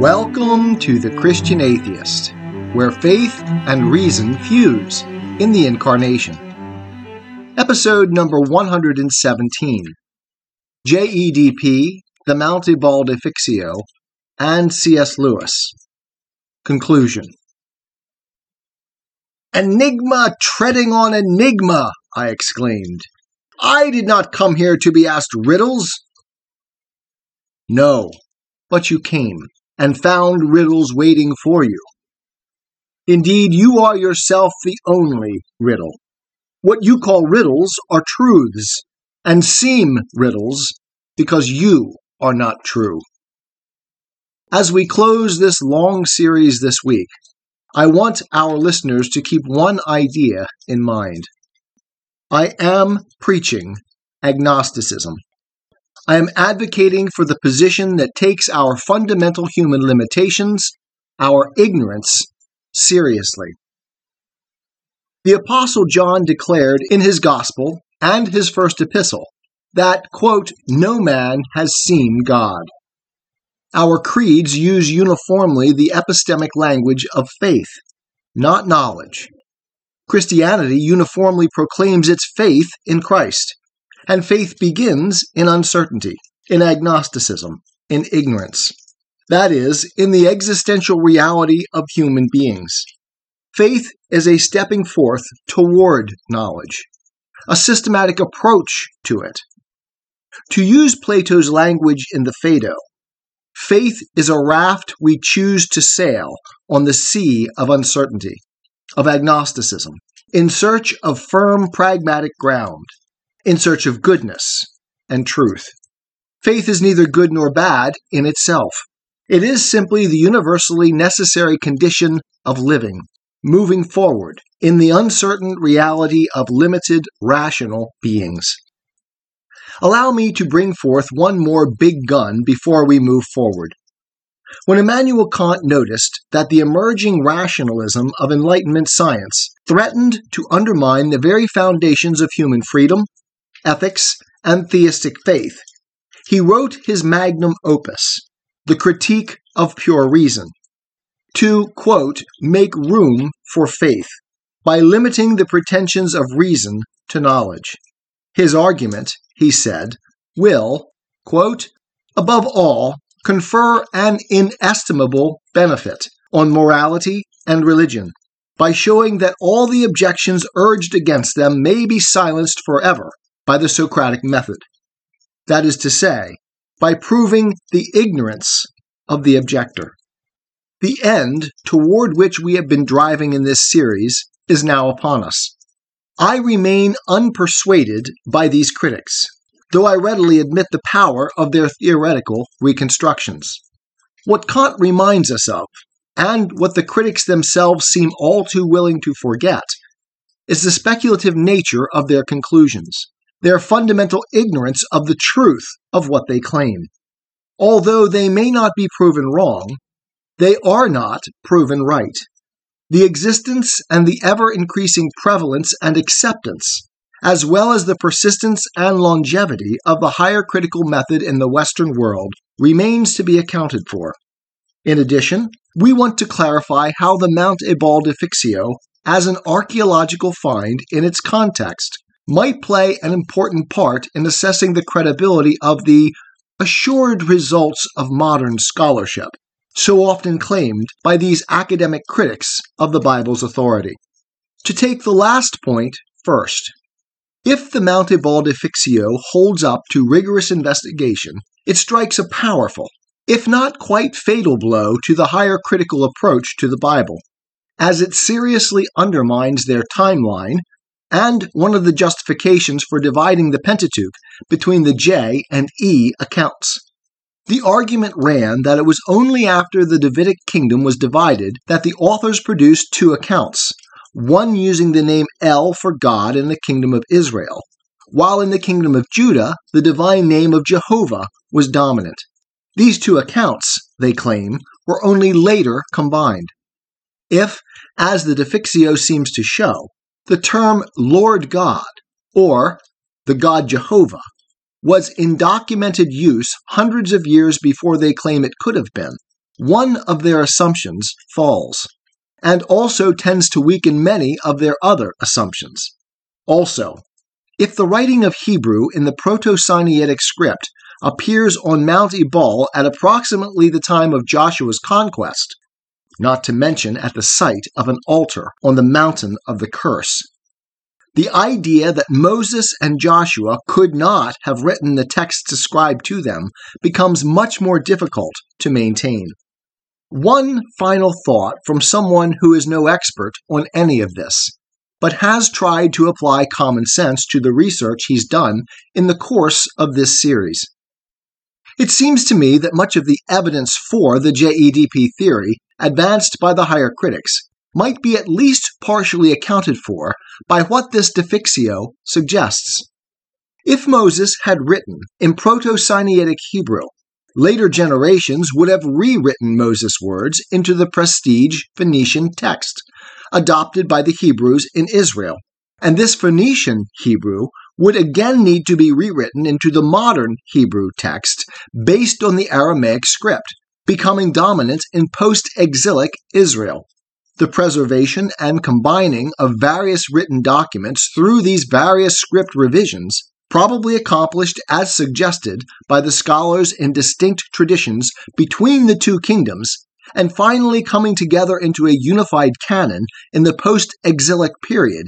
Welcome to The Christian Atheist, where faith and reason fuse in the Incarnation. Episode number 117 JEDP, The Mount Ebal Defixio, and C.S. Lewis. Conclusion Enigma treading on enigma, I exclaimed. I did not come here to be asked riddles. No, but you came and found riddles waiting for you. Indeed, you are yourself the only riddle. What you call riddles are truths, and seem riddles because you are not true. As we close this long series this week, I want our listeners to keep one idea in mind. I am preaching agnosticism. I am advocating for the position that takes our fundamental human limitations, our ignorance, seriously. The Apostle John declared in his Gospel and his first epistle that, quote, no man has seen God. Our creeds use uniformly the epistemic language of faith, not knowledge. Christianity uniformly proclaims its faith in Christ. And faith begins in uncertainty, in agnosticism, in ignorance. That is, in the existential reality of human beings. Faith is a stepping forth toward knowledge, a systematic approach to it. To use Plato's language in the Phaedo, faith is a raft we choose to sail on the sea of uncertainty, of agnosticism, in search of firm pragmatic ground, in search of goodness and truth. Faith is neither good nor bad in itself. It is simply the universally necessary condition of living, moving forward in the uncertain reality of limited rational beings. Allow me to bring forth one more big gun before we move forward. When Immanuel Kant noticed that the emerging rationalism of Enlightenment science threatened to undermine the very foundations of human freedom, ethics, and theistic faith, he wrote his magnum opus, The Critique of Pure Reason, to, quote, make room for faith by limiting the pretensions of reason to knowledge. His argument, he said, will, quote, above all, confer an inestimable benefit on morality and religion by showing that all the objections urged against them may be silenced forever by the Socratic method. That is to say, by proving the ignorance of the objector. The end toward which we have been driving in this series is now upon us. I remain unpersuaded by these critics, though I readily admit the power of their theoretical reconstructions. What Kant reminds us of, and what the critics themselves seem all too willing to forget, is the speculative nature of their conclusions their fundamental ignorance of the truth of what they claim. Although they may not be proven wrong, they are not proven right. The existence and the ever increasing prevalence and acceptance, as well as the persistence and longevity of the higher critical method in the Western world, remains to be accounted for. In addition, we want to clarify how the Mount Ebal Defixio, as an archaeological find in its context, might play an important part in assessing the credibility of the assured results of modern scholarship, so often claimed by these academic critics of the Bible's authority. To take the last point first, if the Mount Ebal Defixio holds up to rigorous investigation, it strikes a powerful, if not quite fatal blow to the higher critical approach to the Bible, as it seriously undermines their timeline and one of the justifications for dividing the Pentateuch between the J and E accounts. The argument ran that it was only after the Davidic kingdom was divided that the authors produced two accounts, one using the name El for God in the kingdom of Israel, while in the kingdom of Judah, the divine name of Jehovah was dominant. These two accounts, they claim, were only later combined. If, as the Defixio seems to show, the term Lord God, or the God Jehovah, was in documented use hundreds of years before they claim it could have been. one of their assumptions falls, and also tends to weaken many of their other assumptions. Also, if the writing of Hebrew in the Proto Sinaitic script appears on Mount Ebal at approximately the time of Joshua's conquest, not to mention at the site of an altar on the mountain of the curse. The idea that Moses and Joshua could not have written the texts ascribed to them becomes much more difficult to maintain. One final thought from someone who is no expert on any of this, but has tried to apply common sense to the research he's done in the course of this series. It seems to me that much of the evidence for the JEDP theory, advanced by the higher critics, might be at least partially accounted for by what this defixio suggests. If Moses had written in Proto Sinaitic Hebrew, later generations would have rewritten Moses' words into the prestige Phoenician text, adopted by the Hebrews in Israel, and this Phoenician Hebrew would again need to be rewritten into the modern Hebrew text based on the Aramaic script, becoming dominant in post exilic Israel. The preservation and combining of various written documents through these various script revisions, probably accomplished as suggested by the scholars in distinct traditions between the two kingdoms, and finally coming together into a unified canon in the post exilic period,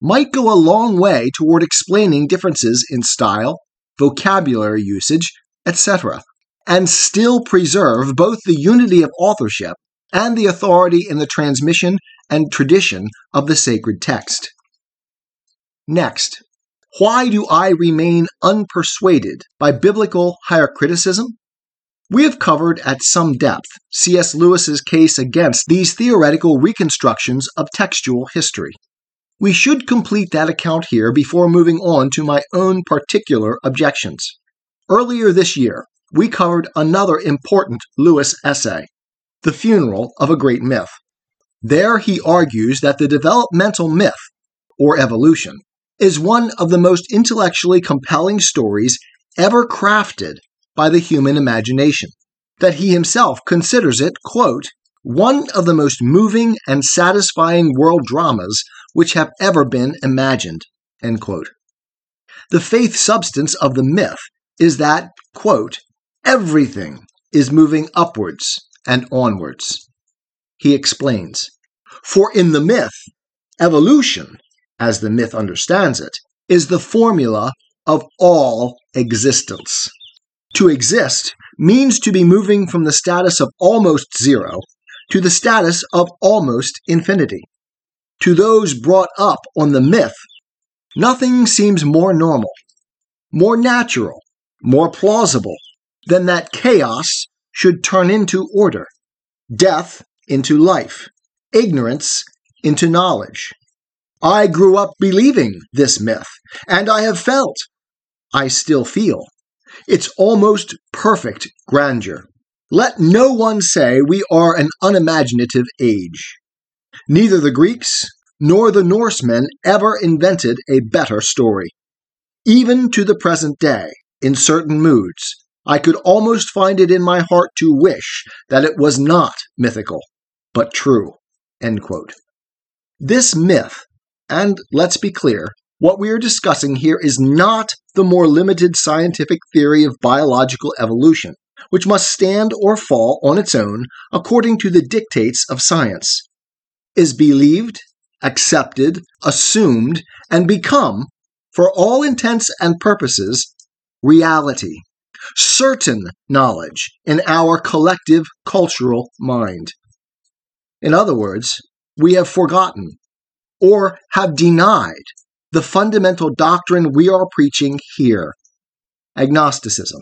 might go a long way toward explaining differences in style, vocabulary usage, etc., and still preserve both the unity of authorship and the authority in the transmission and tradition of the sacred text. Next, why do I remain unpersuaded by biblical higher criticism? We have covered at some depth C.S. Lewis's case against these theoretical reconstructions of textual history. We should complete that account here before moving on to my own particular objections. Earlier this year, we covered another important Lewis essay, The Funeral of a Great Myth. There he argues that the developmental myth, or evolution, is one of the most intellectually compelling stories ever crafted by the human imagination, that he himself considers it, quote, one of the most moving and satisfying world dramas which have ever been imagined. The faith substance of the myth is that, quote, everything is moving upwards and onwards. He explains, For in the myth, evolution, as the myth understands it, is the formula of all existence. To exist means to be moving from the status of almost zero to the status of almost infinity. To those brought up on the myth, nothing seems more normal, more natural, more plausible than that chaos should turn into order, death into life, ignorance into knowledge. I grew up believing this myth, and I have felt, I still feel, its almost perfect grandeur. Let no one say we are an unimaginative age. Neither the Greeks nor the Norsemen ever invented a better story. Even to the present day, in certain moods, I could almost find it in my heart to wish that it was not mythical, but true. This myth, and let's be clear, what we are discussing here is not the more limited scientific theory of biological evolution, which must stand or fall on its own according to the dictates of science, is believed, accepted, assumed, and become, for all intents and purposes, reality, certain knowledge in our collective cultural mind. In other words, we have forgotten or have denied the fundamental doctrine we are preaching here agnosticism.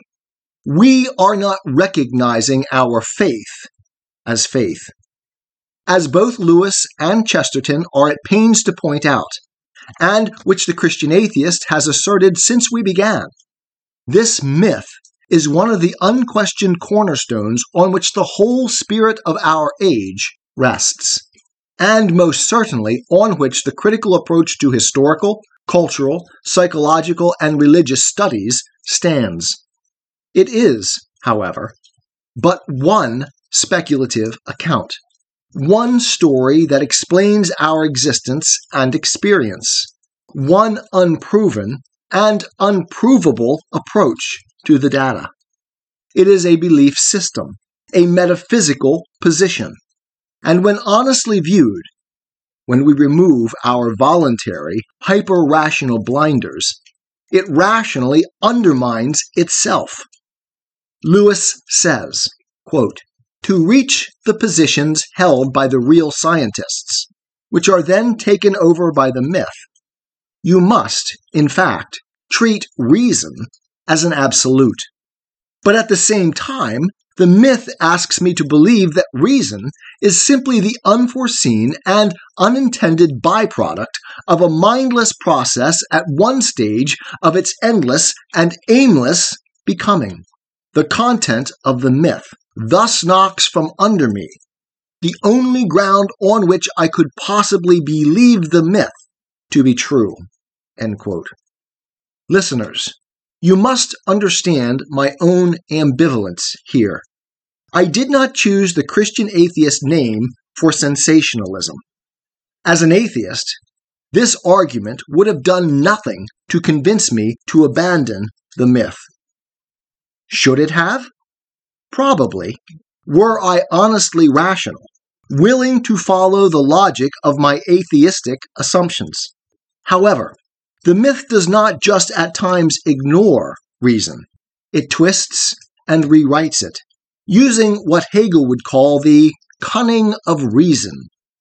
We are not recognizing our faith as faith. As both Lewis and Chesterton are at pains to point out, and which the Christian atheist has asserted since we began, this myth is one of the unquestioned cornerstones on which the whole spirit of our age rests and most certainly on which the critical approach to historical, cultural, psychological, and religious studies stands. It is, however, but one speculative account, one story that explains our existence and experience, one unproven and unprovable approach to the data. It is a belief system, a metaphysical position, and when honestly viewed, when we remove our voluntary, hyper rational blinders, it rationally undermines itself. Lewis says, quote, To reach the positions held by the real scientists, which are then taken over by the myth, you must, in fact, treat reason as an absolute. But at the same time, the myth asks me to believe that reason is simply the unforeseen and unintended byproduct of a mindless process at one stage of its endless and aimless becoming. The content of the myth thus knocks from under me the only ground on which I could possibly believe the myth to be true. Listeners, you must understand my own ambivalence here. I did not choose the Christian atheist name for sensationalism. As an atheist, this argument would have done nothing to convince me to abandon the myth. Should it have? Probably, were I honestly rational, willing to follow the logic of my atheistic assumptions. However, the myth does not just at times ignore reason, it twists and rewrites it using what Hegel would call the cunning of reason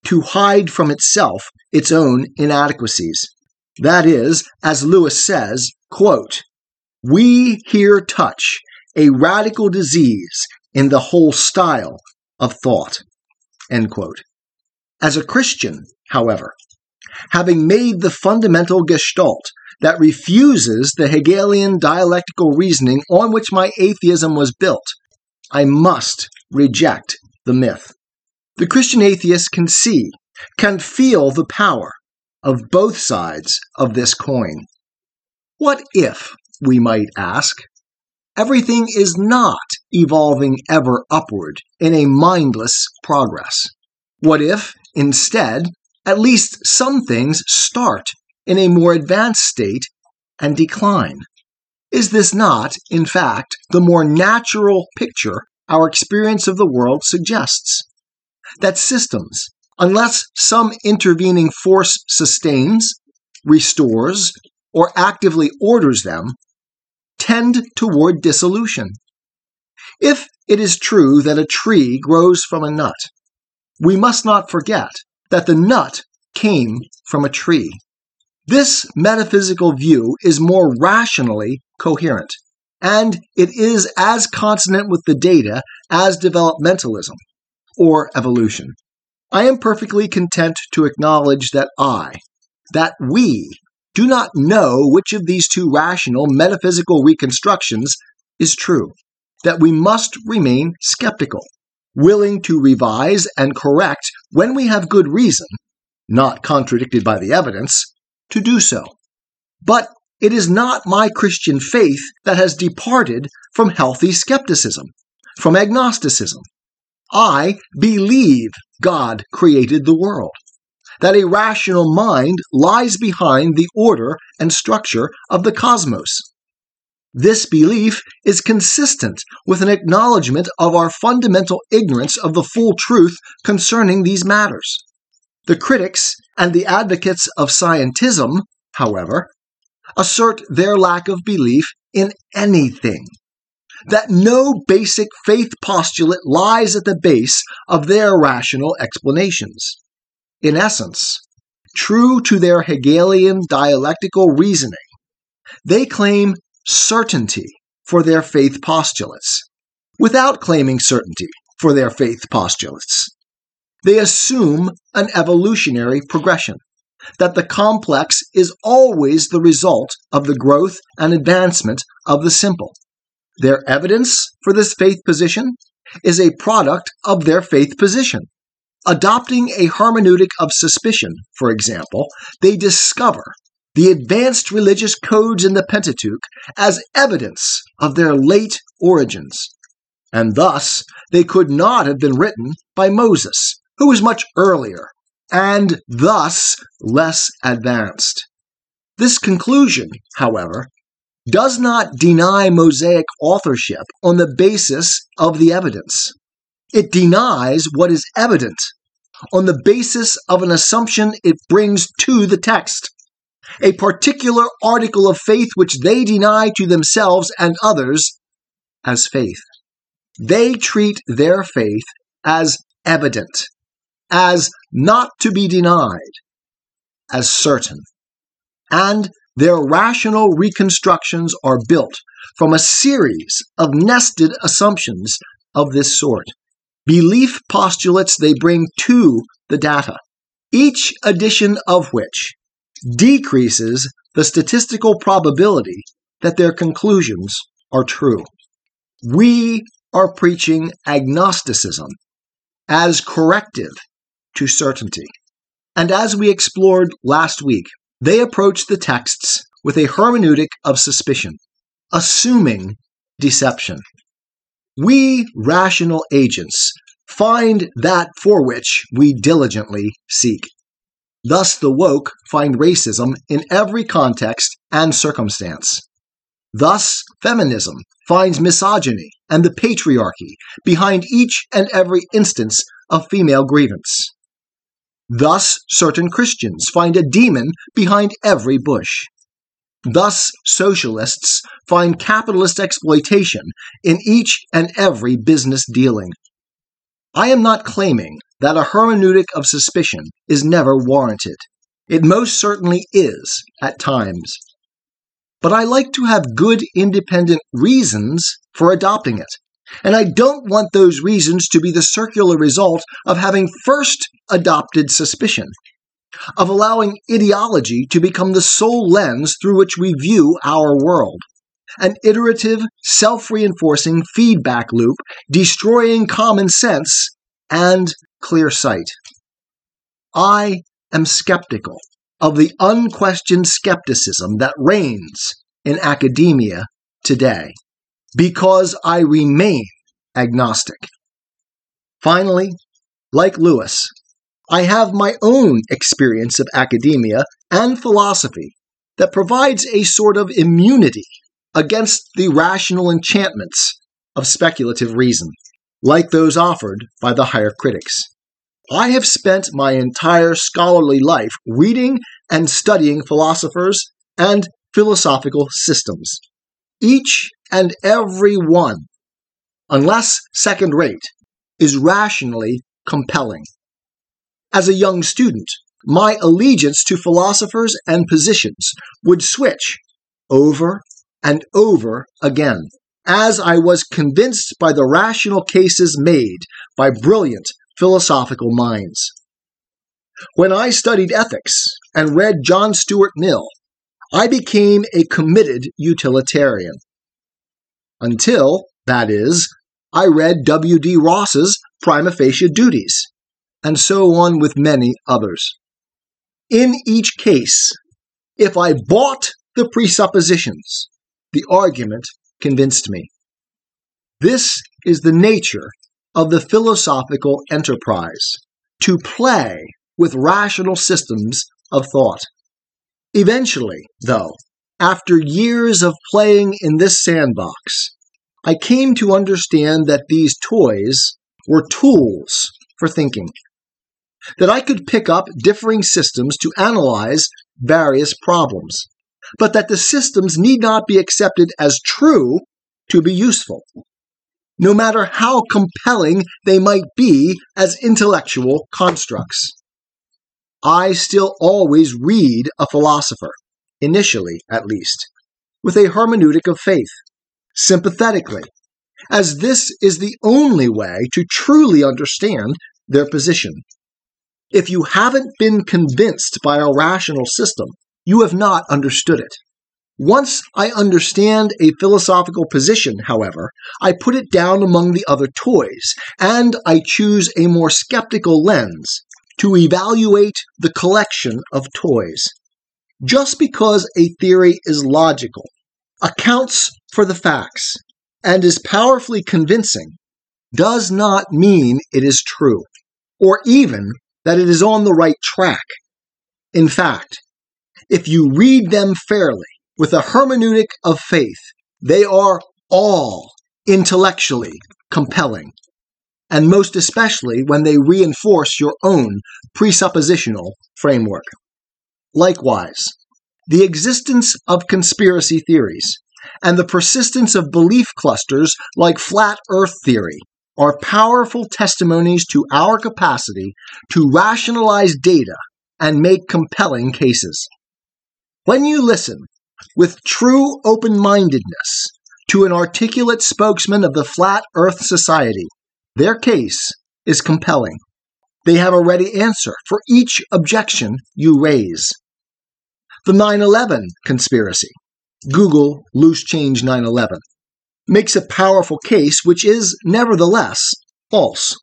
to hide from itself its own inadequacies. That is, as Lewis says, quote, we here touch a radical disease in the whole style of thought. End quote. As a Christian, however, having made the fundamental gestalt that refuses the Hegelian dialectical reasoning on which my atheism was built, I must reject the myth. The Christian atheist can see, can feel the power of both sides of this coin. What if, we might ask, everything is not evolving ever upward in a mindless progress? What if, instead, at least some things start in a more advanced state and decline? Is this not, in fact, the more natural picture our experience of the world suggests? That systems, unless some intervening force sustains, restores, or actively orders them, tend toward dissolution. If it is true that a tree grows from a nut, we must not forget that the nut came from a tree. This metaphysical view is more rationally coherent, and it is as consonant with the data as developmentalism or evolution. I am perfectly content to acknowledge that I, that we, do not know which of these two rational metaphysical reconstructions is true, that we must remain skeptical, willing to revise and correct when we have good reason, not contradicted by the evidence, to do so. But it is not my Christian faith that has departed from healthy skepticism, from agnosticism. I believe God created the world, that a rational mind lies behind the order and structure of the cosmos. This belief is consistent with an acknowledgement of our fundamental ignorance of the full truth concerning these matters. The critics and the advocates of scientism, however, assert their lack of belief in anything. That no basic faith postulate lies at the base of their rational explanations. In essence, true to their Hegelian dialectical reasoning, they claim certainty for their faith postulates, without claiming certainty for their faith postulates. They assume an evolutionary progression, that the complex is always the result of the growth and advancement of the simple. Their evidence for this faith position is a product of their faith position. Adopting a hermeneutic of suspicion, for example, they discover the advanced religious codes in the Pentateuch as evidence of their late origins. and thus they could not have been written by Moses, who was much earlier, and thus less advanced. This conclusion, however, does not deny Mosaic authorship on the basis of the evidence. It denies what is evident on the basis of an assumption it brings to the text, a particular article of faith which they deny to themselves and others as faith. They treat their faith as evident, as not to be denied, as certain. And their rational reconstructions are built from a series of nested assumptions of this sort. Belief postulates they bring to the data, each addition of which decreases the statistical probability that their conclusions are true. We are preaching agnosticism as corrective to certainty. And as we explored last week, they approach the texts with a hermeneutic of suspicion, assuming deception. We rational agents find that for which we diligently seek. Thus, the woke find racism in every context and circumstance. Thus, feminism finds misogyny and the patriarchy behind each and every instance of female grievance. Thus, certain Christians find a demon behind every bush. Thus, socialists find capitalist exploitation in each and every business dealing. I am not claiming that a hermeneutic of suspicion is never warranted. It most certainly is at times. But I like to have good independent reasons for adopting it. And I don't want those reasons to be the circular result of having first adopted suspicion, of allowing ideology to become the sole lens through which we view our world. An iterative, self reinforcing feedback loop destroying common sense and clear sight. I am skeptical of the unquestioned skepticism that reigns in academia today because I remain agnostic. Finally, like Lewis, I have my own experience of academia and philosophy that provides a sort of immunity against the rational enchantments of speculative reason, like those offered by the higher critics. I have spent my entire scholarly life reading and studying philosophers and philosophical systems. Each and every one, unless second rate, is rationally compelling. As a young student, my allegiance to philosophers and positions would switch over and over again as I was convinced by the rational cases made by brilliant philosophical minds. When I studied ethics and read John Stuart Mill, I became a committed utilitarian until, that is, I read W.D. Ross's prima facie duties, and so on with many others. In each case, if I bought the presuppositions, the argument convinced me. This is the nature of the philosophical enterprise to play with rational systems of thought. Eventually, though, after years of playing in this sandbox, I came to understand that these toys were tools for thinking. That I could pick up differing systems to analyze various problems, but that the systems need not be accepted as true to be useful, no matter how compelling they might be as intellectual constructs. I still always read a philosopher, initially at least, with a hermeneutic of faith sympathetically, as this is the only way to truly understand their position. If you haven't been convinced by a rational system, you have not understood it. Once I understand a philosophical position, however, I put it down among the other toys, and I choose a more skeptical lens to evaluate the collection of toys. Just because a theory is logical accounts for the facts and is powerfully convincing does not mean it is true, or even that it is on the right track. In fact, if you read them fairly, with a hermeneutic of faith, they are all intellectually compelling, and most especially when they reinforce your own presuppositional framework. Likewise, the existence of conspiracy theories and the persistence of belief clusters like flat earth theory are powerful testimonies to our capacity to rationalize data and make compelling cases. When you listen with true open mindedness to an articulate spokesman of the Flat Earth Society, their case is compelling. They have a ready answer for each objection you raise. The 9 11 conspiracy, Google Loose Change 9 11, makes a powerful case which is, nevertheless, false.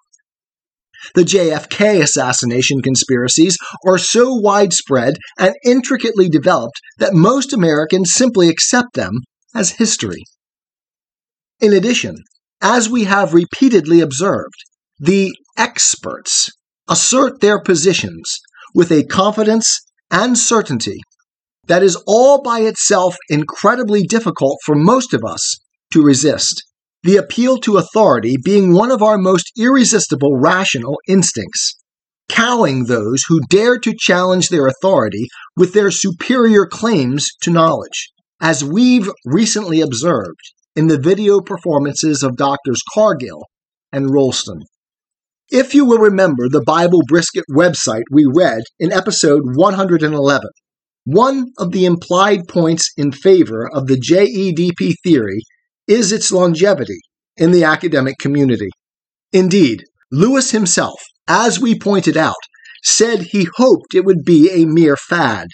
The JFK assassination conspiracies are so widespread and intricately developed that most Americans simply accept them as history. In addition, as we have repeatedly observed, the experts assert their positions with a confidence and certainty that is all by itself incredibly difficult for most of us to resist the appeal to authority being one of our most irresistible rational instincts, cowing those who dare to challenge their authority with their superior claims to knowledge, as we've recently observed in the video performances of Doctors Cargill and Rollston. If you will remember the Bible Brisket website we read in episode 111, one of the implied points in favor of the JEDP theory is its longevity in the academic community. Indeed, Lewis himself, as we pointed out, said he hoped it would be a mere fad.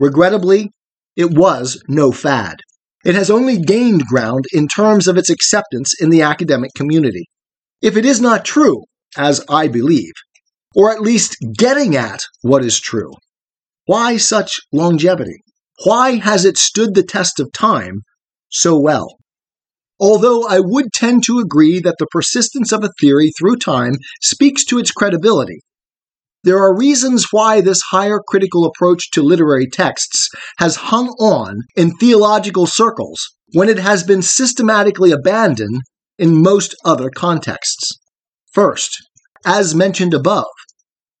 Regrettably, it was no fad. It has only gained ground in terms of its acceptance in the academic community. If it is not true, as I believe, or at least getting at what is true, why such longevity? Why has it stood the test of time so well? Although I would tend to agree that the persistence of a theory through time speaks to its credibility, there are reasons why this higher critical approach to literary texts has hung on in theological circles when it has been systematically abandoned in most other contexts. First, as mentioned above,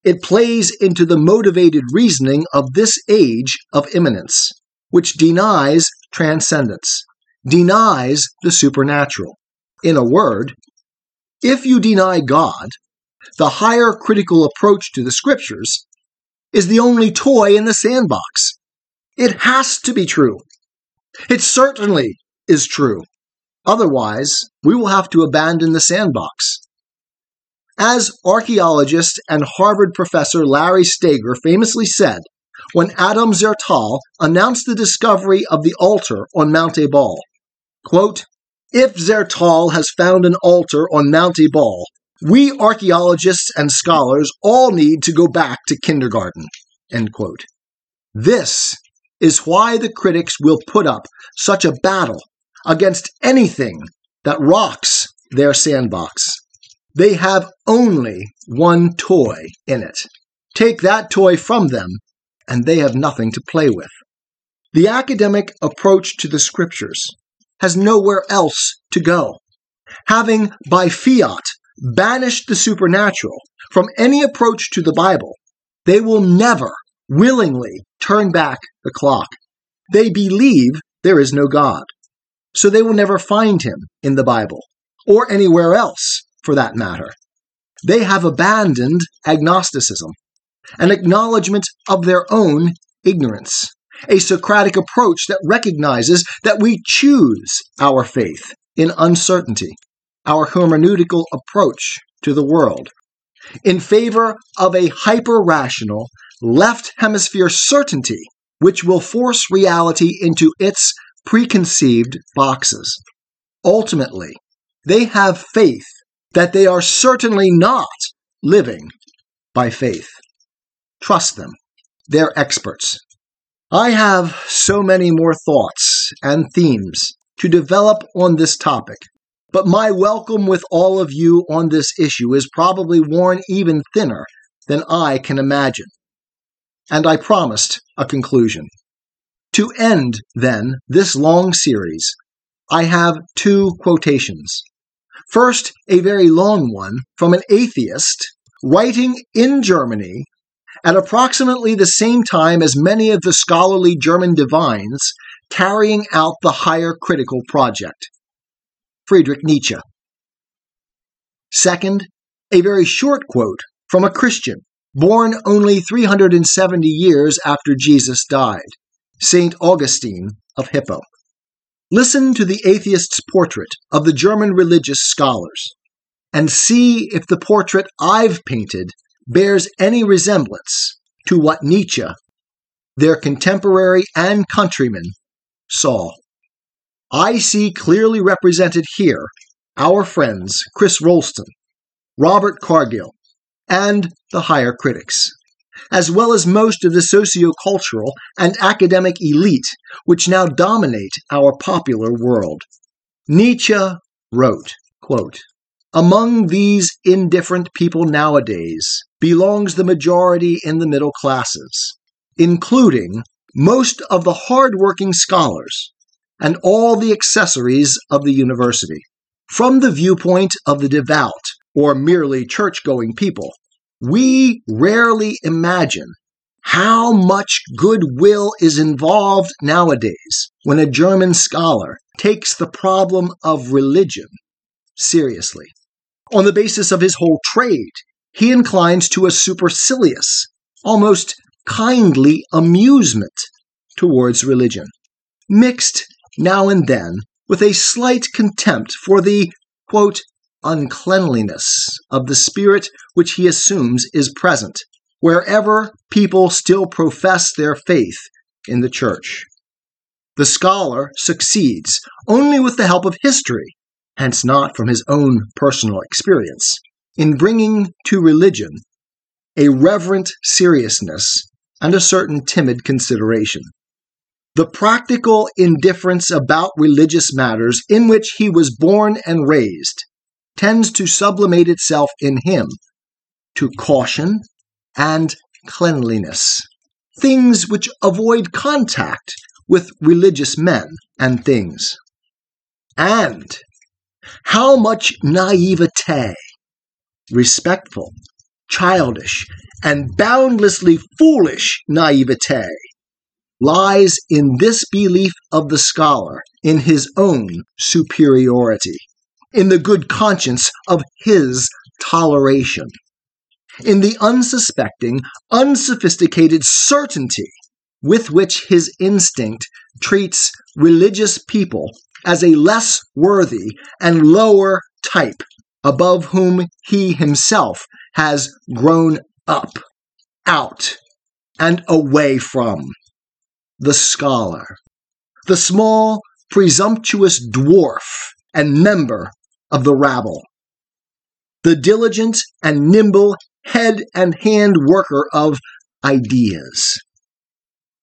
it plays into the motivated reasoning of this age of immanence, which denies transcendence denies the supernatural. In a word, if you deny God, the higher critical approach to the scriptures is the only toy in the sandbox. It has to be true. It certainly is true. Otherwise, we will have to abandon the sandbox. As archaeologist and Harvard professor Larry Stager famously said, when Adam Zertal announced the discovery of the altar on Mount Ebal, Quote, if Zertal has found an altar on Mount Ebal, we archaeologists and scholars all need to go back to kindergarten. End quote. This is why the critics will put up such a battle against anything that rocks their sandbox. They have only one toy in it. Take that toy from them, and they have nothing to play with. The academic approach to the scriptures has nowhere else to go. Having, by fiat, banished the supernatural from any approach to the Bible, they will never willingly turn back the clock. They believe there is no God. So they will never find him in the Bible, or anywhere else for that matter. They have abandoned agnosticism, an acknowledgement of their own ignorance a Socratic approach that recognizes that we choose our faith in uncertainty, our hermeneutical approach to the world, in favor of a hyper rational, left hemisphere certainty which will force reality into its preconceived boxes. Ultimately, they have faith that they are certainly not living by faith. Trust them. They're experts. I have so many more thoughts and themes to develop on this topic, but my welcome with all of you on this issue is probably worn even thinner than I can imagine. And I promised a conclusion. To end, then, this long series, I have two quotations. First, a very long one from an atheist writing in Germany at approximately the same time as many of the scholarly German divines carrying out the higher critical project. Friedrich Nietzsche. Second, a very short quote from a Christian born only 370 years after Jesus died, St. Augustine of Hippo. Listen to the atheist's portrait of the German religious scholars and see if the portrait I've painted bears any resemblance to what Nietzsche, their contemporary and countryman, saw. I see clearly represented here our friends Chris Rollston, Robert Cargill, and the higher critics, as well as most of the sociocultural and academic elite which now dominate our popular world. Nietzsche wrote, quote, Among these indifferent people nowadays belongs the majority in the middle classes, including most of the hard-working scholars and all the accessories of the university. From the viewpoint of the devout or merely church going people, we rarely imagine how much goodwill is involved nowadays when a German scholar takes the problem of religion seriously. On the basis of his whole trade, he inclines to a supercilious, almost kindly amusement towards religion, mixed now and then with a slight contempt for the, quote, uncleanliness of the spirit which he assumes is present wherever people still profess their faith in the church. The scholar succeeds only with the help of history, hence not from his own personal experience, in bringing to religion a reverent seriousness and a certain timid consideration. The practical indifference about religious matters in which he was born and raised tends to sublimate itself in him to caution and cleanliness, things which avoid contact with religious men and things. And how much naivete, respectful, childish, and boundlessly foolish naivete lies in this belief of the scholar in his own superiority, in the good conscience of his toleration, in the unsuspecting, unsophisticated certainty with which his instinct treats religious people as a less worthy and lower type above whom he himself has grown up, out, and away from. The scholar, the small, presumptuous dwarf and member of the rabble, the diligent and nimble head and hand worker of ideas,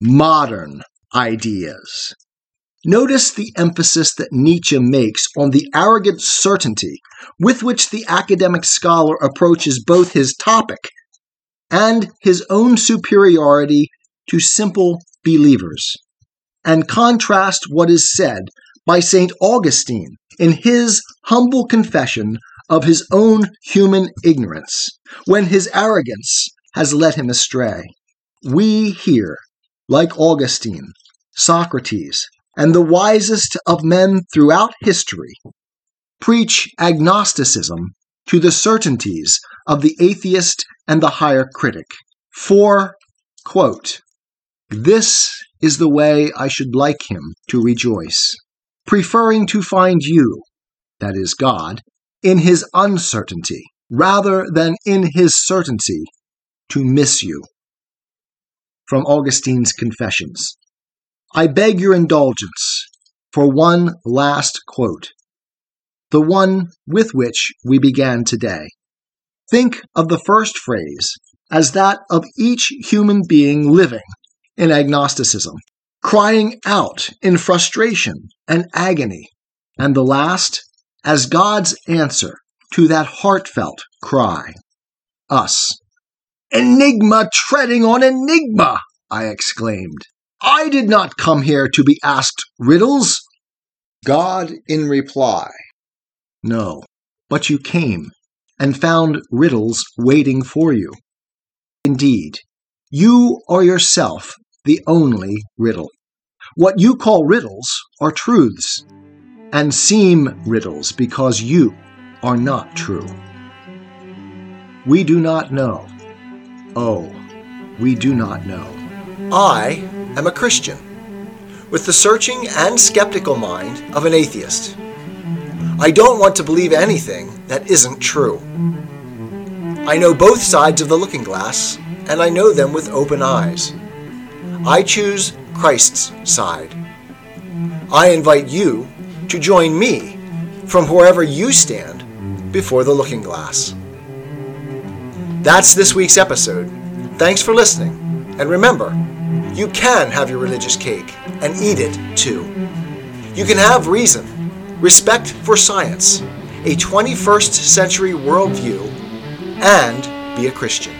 modern ideas. Notice the emphasis that Nietzsche makes on the arrogant certainty with which the academic scholar approaches both his topic and his own superiority to simple believers, and contrast what is said by St. Augustine in his humble confession of his own human ignorance when his arrogance has led him astray. We here, like Augustine, Socrates, and the wisest of men throughout history, preach agnosticism to the certainties of the atheist and the higher critic. For, quote, this is the way I should like him to rejoice, preferring to find you, that is God, in his uncertainty, rather than in his certainty to miss you. From Augustine's Confessions. I beg your indulgence for one last quote, the one with which we began today. Think of the first phrase as that of each human being living in agnosticism, crying out in frustration and agony, and the last as God's answer to that heartfelt cry. Us. Enigma treading on enigma, I exclaimed. I did not come here to be asked riddles. God in reply. No, but you came and found riddles waiting for you. Indeed, you are yourself the only riddle. What you call riddles are truths, and seem riddles because you are not true. We do not know. Oh, we do not know. I am a Christian, with the searching and skeptical mind of an atheist. I don't want to believe anything that isn't true. I know both sides of the looking glass, and I know them with open eyes. I choose Christ's side. I invite you to join me from wherever you stand before the looking glass. That's this week's episode. Thanks for listening. And remember, you can have your religious cake and eat it too. You can have reason, respect for science, a 21st century worldview, and be a Christian.